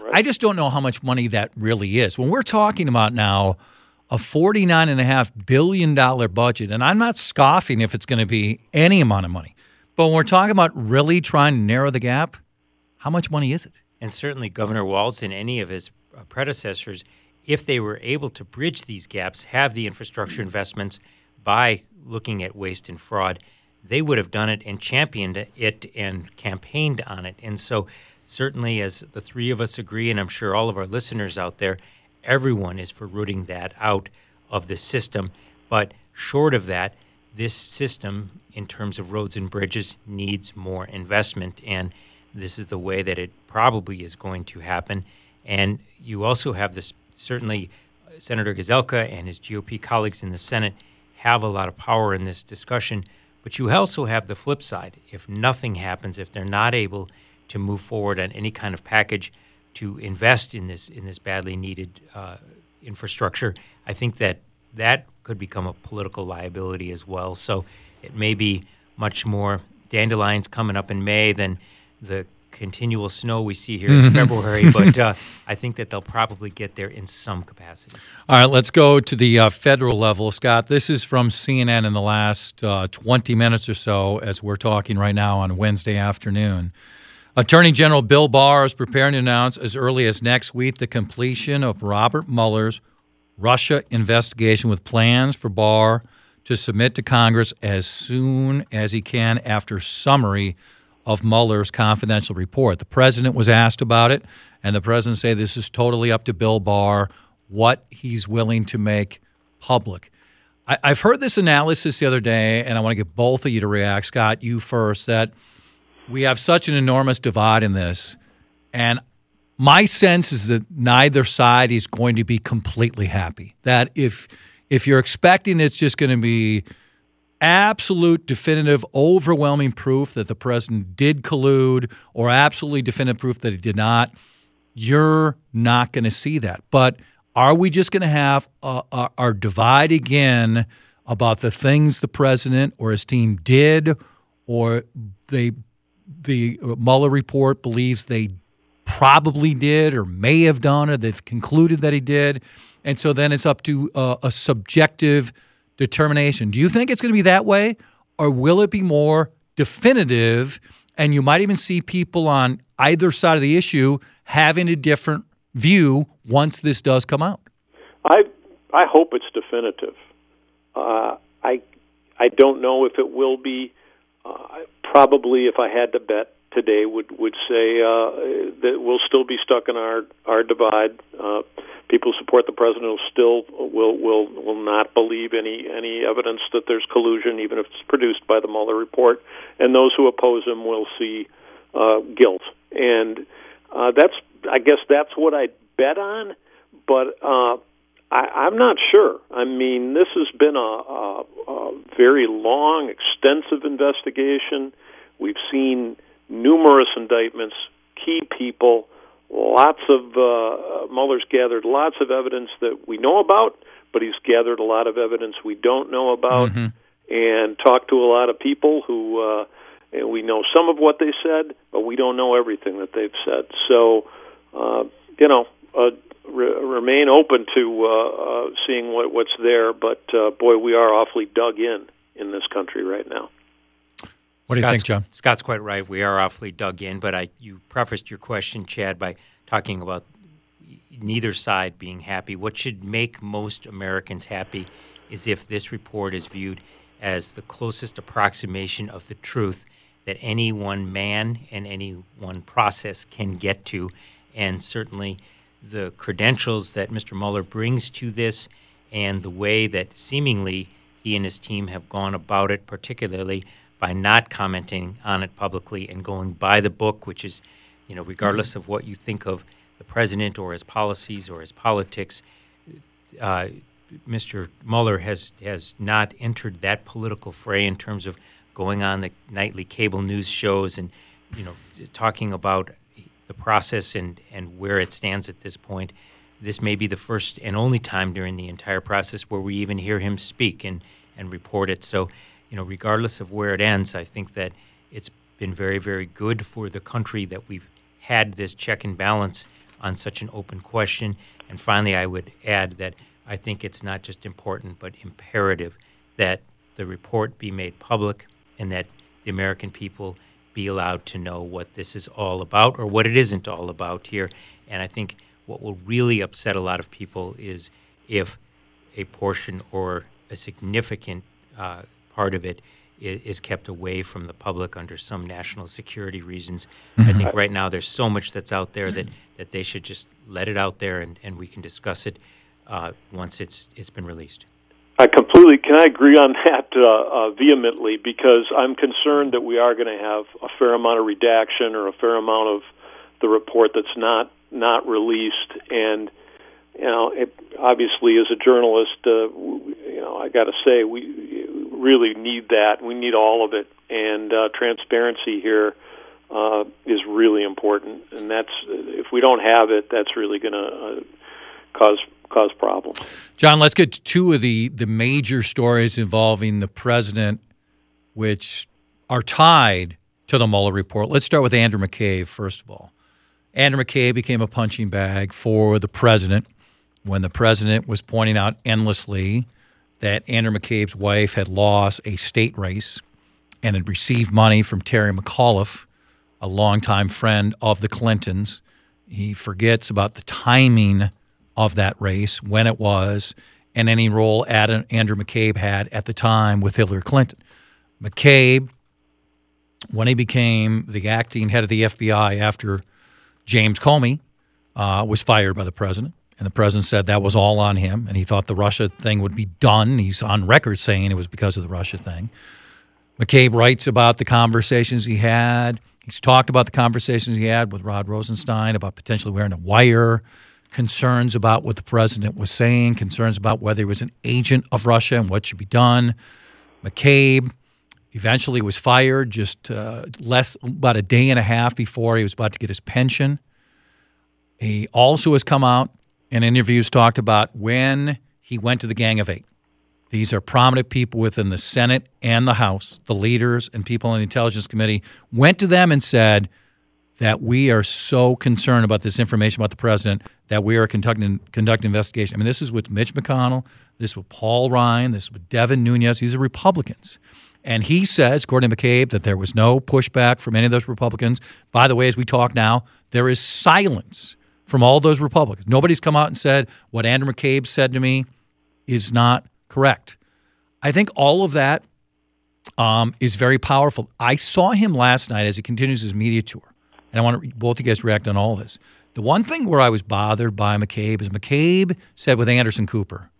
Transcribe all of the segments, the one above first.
Right. I just don't know how much money that really is. When we're talking about now a $49.5 billion budget, and I'm not scoffing if it's going to be any amount of money, but when we're talking about really trying to narrow the gap, how much money is it? And certainly Governor Walz and any of his uh, predecessors, if they were able to bridge these gaps, have the infrastructure investments by looking at waste and fraud, they would have done it and championed it and campaigned on it. And so, certainly, as the three of us agree, and I'm sure all of our listeners out there, everyone is for rooting that out of the system. But short of that, this system, in terms of roads and bridges, needs more investment. And this is the way that it probably is going to happen. And you also have this certainly, Senator Gazelka and his GOP colleagues in the Senate have a lot of power in this discussion. But you also have the flip side. If nothing happens, if they're not able to move forward on any kind of package to invest in this in this badly needed uh, infrastructure, I think that that could become a political liability as well. So it may be much more dandelions coming up in May than the continual snow we see here in February, but uh, I think that they'll probably get there in some capacity. All right, let's go to the uh, federal level. Scott, this is from CNN in the last uh, 20 minutes or so as we're talking right now on Wednesday afternoon. Attorney General Bill Barr is preparing to announce as early as next week the completion of Robert Mueller's Russia investigation with plans for Barr to submit to Congress as soon as he can after summary of Mueller's confidential report. The president was asked about it, and the president said this is totally up to Bill Barr what he's willing to make public. I, I've heard this analysis the other day, and I want to get both of you to react. Scott, you first, that we have such an enormous divide in this, and my sense is that neither side is going to be completely happy. That if if you're expecting it's just going to be absolute, definitive, overwhelming proof that the president did collude or absolutely definitive proof that he did not, you're not going to see that. But are we just going to have uh, our, our divide again about the things the president or his team did or they the Mueller report believes they probably did or may have done or they've concluded that he did. And so then it's up to uh, a subjective determination. Do you think it's going to be that way or will it be more definitive and you might even see people on either side of the issue having a different view once this does come out? I I hope it's definitive. Uh, I I don't know if it will be. Uh, probably, if I had to bet today, would would say uh, that we'll still be stuck in our our divide. Uh, people support the president will still will will will not believe any any evidence that there's collusion, even if it's produced by the Mueller report, and those who oppose him will see guilt. And that's I guess that's what I bet on, but. I, I'm not sure. I mean, this has been a, a, a very long, extensive investigation. We've seen numerous indictments, key people, lots of uh, Mueller's gathered lots of evidence that we know about, but he's gathered a lot of evidence we don't know about, Mm-hmm. and talked to a lot of people who uh, and we know some of what they said, but we don't know everything that they've said. So, uh, you know. Uh, re- remain open to uh, uh, seeing what, what's there, but uh, boy, we are awfully dug in in this country right now. What do you Scott's, think, John? Scott's quite right. We are awfully dug in, but I you prefaced your question, Chad, by talking about neither side being happy. What should make most Americans happy is if this report is viewed as the closest approximation of the truth that any one man and any one process can get to, and certainly the credentials that Mr. Mueller brings to this and the way that seemingly he and his team have gone about it, particularly by not commenting on it publicly and going by the book, which is, you know, regardless of what you think of the president or his policies or his politics, uh, Mr. Mueller has has not entered that political fray in terms of going on the nightly cable news shows and, you know, talking about the process and, and where it stands at this point. This may be the first and only time during the entire process where we even hear him speak and, and report it. So, you know, regardless of where it ends, I think that it's been very, very good for the country that we've had this check and balance on such an open question. And finally, I would add that I think it's not just important but imperative that the report be made public and that the American people be allowed to know what this is all about or what it isn't all about here. And I think what will really upset a lot of people is if a portion or a significant uh, part of it is, is, kept away from the public under some national security reasons. I think right now there's so much that's out there that, that they should just let it out there and, and we can discuss it uh, once it's it's been released. I completely can I agree on that uh, uh, vehemently? Because I'm concerned that we are going to have a fair amount of redaction or a fair amount of the report that's not not released. And you know it, obviously as a journalist uh, you know I got to say we really need that. We need all of it. And uh, transparency here uh, is really important. And that's if we don't have it that's really going to uh, cause cause problems. John, let's get to two of the, the major stories involving the president, which are tied to the Mueller report. Let's start with Andrew McCabe, first of all. Andrew McCabe became a punching bag for the president when the president was pointing out endlessly that Andrew McCabe's wife had lost a state race and had received money from Terry McAuliffe, a longtime friend of the Clintons. He forgets about the timing of that race, when it was, and any role Adam, Andrew McCabe had at the time with Hillary Clinton. McCabe, when he became the acting head of the FBI after James Comey uh, was fired by the president, and the president said that was all on him, and he thought the Russia thing would be done. He's on record saying it was because of the Russia thing. McCabe writes about the conversations he had. He's talked about the conversations he had with Rod Rosenstein about potentially wearing a wire concerns about what the president was saying, concerns about whether he was an agent of Russia and what should be done. McCabe eventually was fired just uh, less about a day and a half before he was about to get his pension. He also has come out in interviews talked about when he went to the Gang of Eight. These are prominent people within the Senate and the House, the leaders and people on the Intelligence Committee, went to them and said that we are so concerned about this information about the president that we are conducting conducting investigation. I mean, this is with Mitch McConnell, this is with Paul Ryan, this is with Devin Nunes. These are Republicans. And he says, according to McCabe, that there was no pushback from any of those Republicans. By the way, as we talk now, there is silence from all those Republicans. Nobody's come out and said what Andrew McCabe said to me is not correct. I think all of that um, is very powerful. I saw him last night as he continues his media tour, and I want both of you guys to react on all this. The one thing where I was bothered by McCabe is McCabe said with Anderson Cooper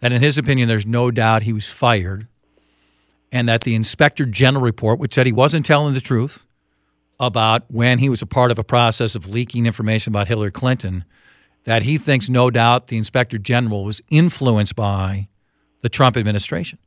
that in his opinion, there's no doubt he was fired, and that the inspector general report, which said he wasn't telling the truth about when he was a part of a process of leaking information about Hillary Clinton, that he thinks no doubt the inspector general was influenced by the Trump administration.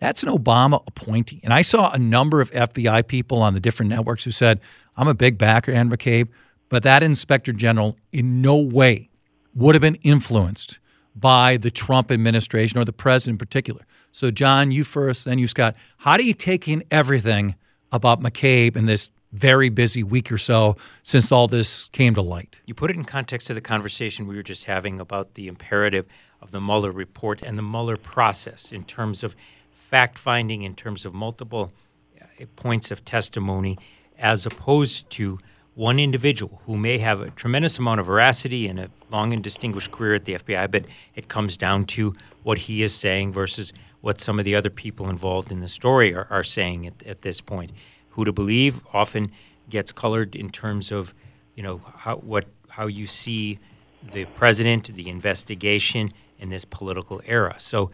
That's an Obama appointee. And I saw a number of FBI people on the different networks who said, I'm a big backer, Andrew McCabe. But that inspector general in no way would have been influenced by the Trump administration or the president in particular. So, John, you first, then you, Scott. How do you take in everything about McCabe in this very busy week or so since all this came to light? You put it in context of the conversation we were just having about the imperative of the Mueller report and the Mueller process in terms of fact finding, in terms of multiple uh, points of testimony, as opposed to one individual who may have a tremendous amount of veracity and a long and distinguished career at the FBI, but it comes down to what he is saying versus what some of the other people involved in the story are, are saying at, at this point. Who to believe often gets colored in terms of, you know, how, what how you see the president, the investigation in this political era. So,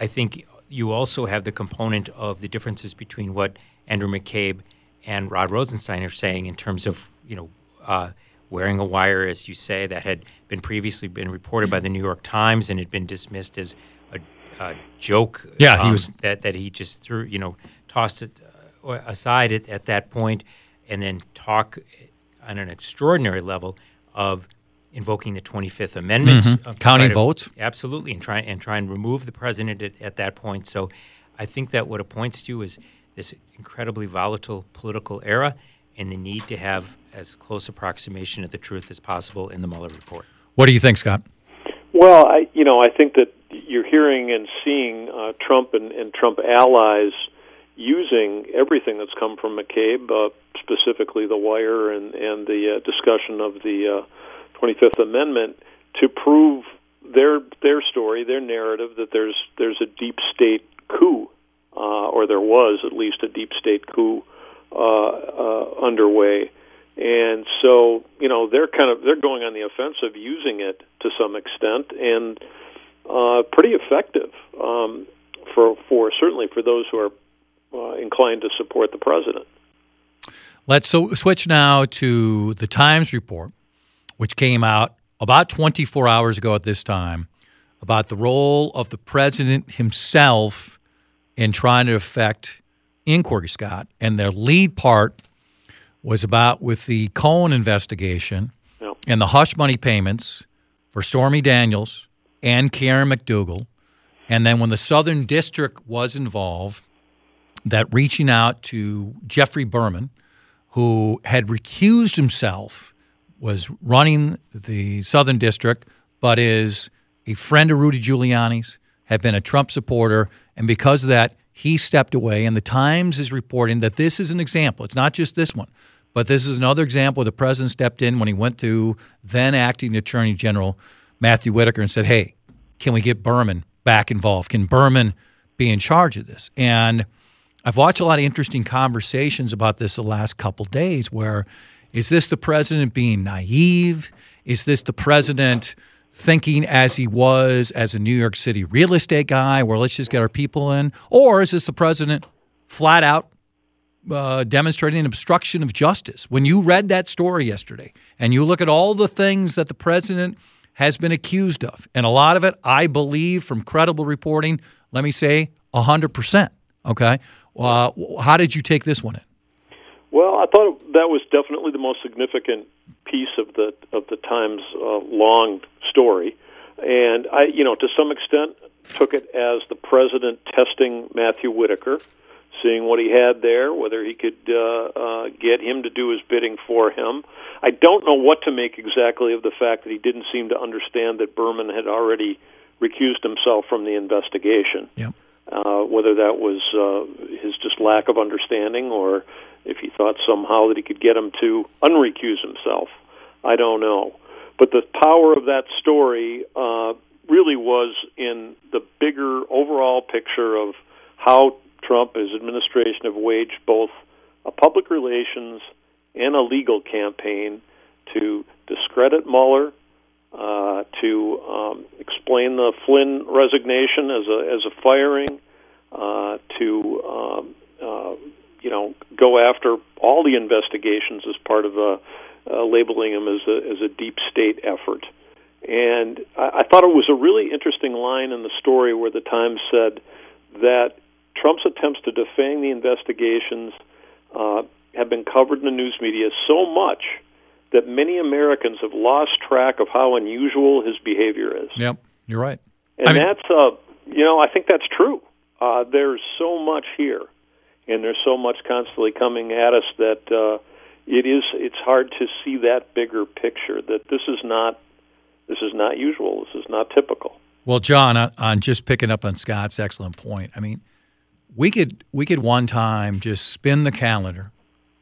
I think you also have the component of the differences between what Andrew McCabe and Rod Rosenstein are saying in terms of you know uh, wearing a wire, as you say, that had been previously been reported by the New York Times and had been dismissed as a, a joke. Yeah, um, he was that that he just threw you know tossed it uh, aside at, at that point, and then talk on an extraordinary level of invoking the 25th Amendment, mm-hmm. counting to, votes, absolutely, and try and try and remove the president at, at that point. So, I think that what it points to is this incredibly volatile political era and the need to have as close approximation of the truth as possible in the Mueller report. What do you think, Scott? Well, I you know I think that you're hearing and seeing uh, Trump and, and Trump allies using everything that's come from McCabe, uh, specifically the wire and and the uh, discussion of the uh, 25th Amendment, to prove their their story, their narrative that there's there's a deep state coup, uh, or there was at least a deep state coup uh, uh, underway. And so, you know, they're kind of they're going on the offensive, using it to some extent, and uh, pretty effective um, for for certainly for those who are uh, inclined to support the president. Let's so switch now to the Times report, which came out about 24 hours ago at this time about the role of the president himself in trying to affect inquiry, Scott. And their lead part was about with the Cohen investigation yep. and the hush money payments for Stormy Daniels and Karen McDougal. And then when the Southern District was involved, that reaching out to Geoffrey Berman, who had recused himself, was running the Southern District, but is a friend of Rudy Giuliani's, had been a Trump supporter, and because of that, he stepped away. And the Times is reporting that this is an example. It's not just this one. But this is another example the president stepped in when he went to then acting Attorney General Matthew Whitaker and said, hey, can we get Berman back involved? Can Berman be in charge of this? And I've watched a lot of interesting conversations about this the last couple days where is this the president being naive? Is this the president thinking as he was as a New York City real estate guy where let's just get our people in? Or is this the president flat out uh, demonstrating obstruction of justice. When you read that story yesterday and you look at all the things that the president has been accused of, and a lot of it, I believe, from credible reporting, let me say 100%. Okay. Uh, how did you take this one in? Well, I thought that was definitely the most significant piece of the of the Times uh, long story, and I, you know, to some extent, took it as the president testing Matthew Whitaker seeing what he had there, whether he could uh, uh, get him to do his bidding for him. I don't know what to make exactly of the fact that he didn't seem to understand that Berman had already recused himself from the investigation. Yep. Uh, whether that was uh, his just lack of understanding or if he thought somehow that he could get him to unrecuse himself. I don't know. But the power of that story uh, really was in the bigger overall picture of how Trump his administration have waged both a public relations and a legal campaign to discredit Mueller, uh, to um, explain the Flynn resignation as a as a firing, uh, to um, uh, you know go after all the investigations as part of a, uh, labeling them as a as a deep state effort. And I, I thought it was a really interesting line in the story where the Times said that Trump's attempts to defang the investigations uh, have been covered in the news media so much that many Americans have lost track of how unusual his behavior is. Yep, you're right. And I mean, that's, uh, you know, I think that's true. Uh, there's so much here, and there's so much constantly coming at us that uh, it is. It's hard to see that bigger picture. That this is not. This is not usual. This is not typical. Well, John, on just picking up on Scott's excellent point, I mean, we could we could one time just spin the calendar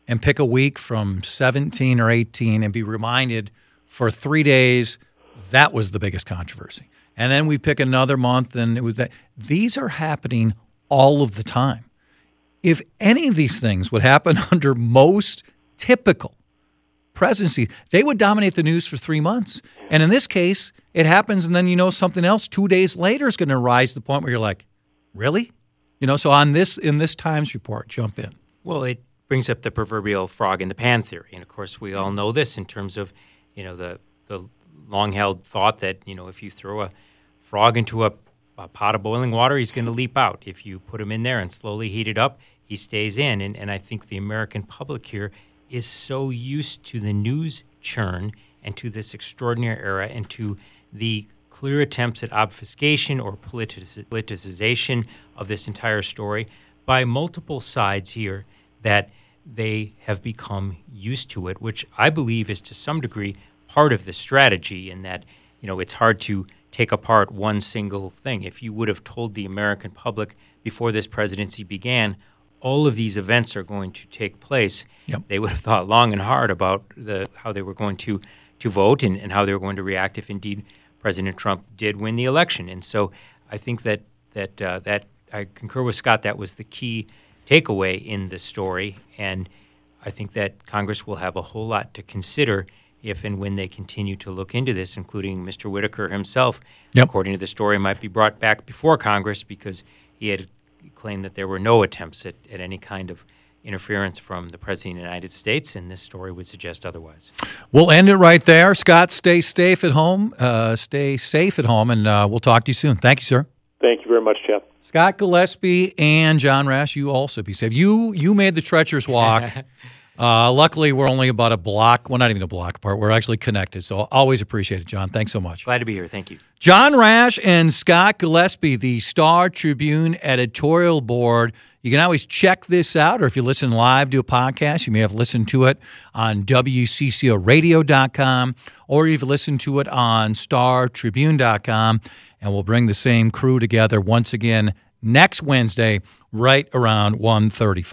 and pick a week from 17 or 18 and be reminded for three days that was the biggest controversy and then we pick another month and it was that these are happening all of the time if any of these things would happen under most typical presidency they would dominate the news for three months and in this case it happens and then you know something else two days later is going to rise to the point where you're like really you know, so on this in this Times report, jump in. Well, it brings up the proverbial frog in the pan theory, and of course, we all know this in terms of, you know, the the long held thought that you know if you throw a frog into a, a pot of boiling water, he's going to leap out. If you put him in there and slowly heat it up, he stays in. And and I think the American public here is so used to the news churn and to this extraordinary era and to the clear attempts at obfuscation or politicization of this entire story by multiple sides here that they have become used to it, which I believe is to some degree part of the strategy in that, you know, it's hard to take apart one single thing. If you would have told the American public before this presidency began, all of these events are going to take place, Yep. they would have thought long and hard about the how they were going to to vote and, and how they were going to react if indeed President Trump did win the election. And so I think that that uh, that I concur with Scott. That was the key takeaway in the story, and I think that Congress will have a whole lot to consider if and when they continue to look into this, including Mr. Whitaker himself. Yep. According to the story, might be brought back before Congress because he had claimed that there were no attempts at, at any kind of interference from the President of the United States, and this story would suggest otherwise. We'll end it right there. Scott, stay safe at home. Uh, stay safe at home, and uh, we'll talk to you soon. Thank you, sir. Thank you very much, Jeff. Scott Gillespie and John Rash, you also be safe. You you made the treacherous walk. uh, luckily, we're only about a block. Well, not even a block apart. We're actually connected, so always appreciate it, John. Thanks so much. Glad to be here. Thank you. John Rash and Scott Gillespie, the Star Tribune editorial board. You can always check this out, or if you listen live to a podcast, you may have listened to it on WCCORadio.com, or you've listened to it on StarTribune.com. And we'll bring the same crew together once again next Wednesday, right around 1:35.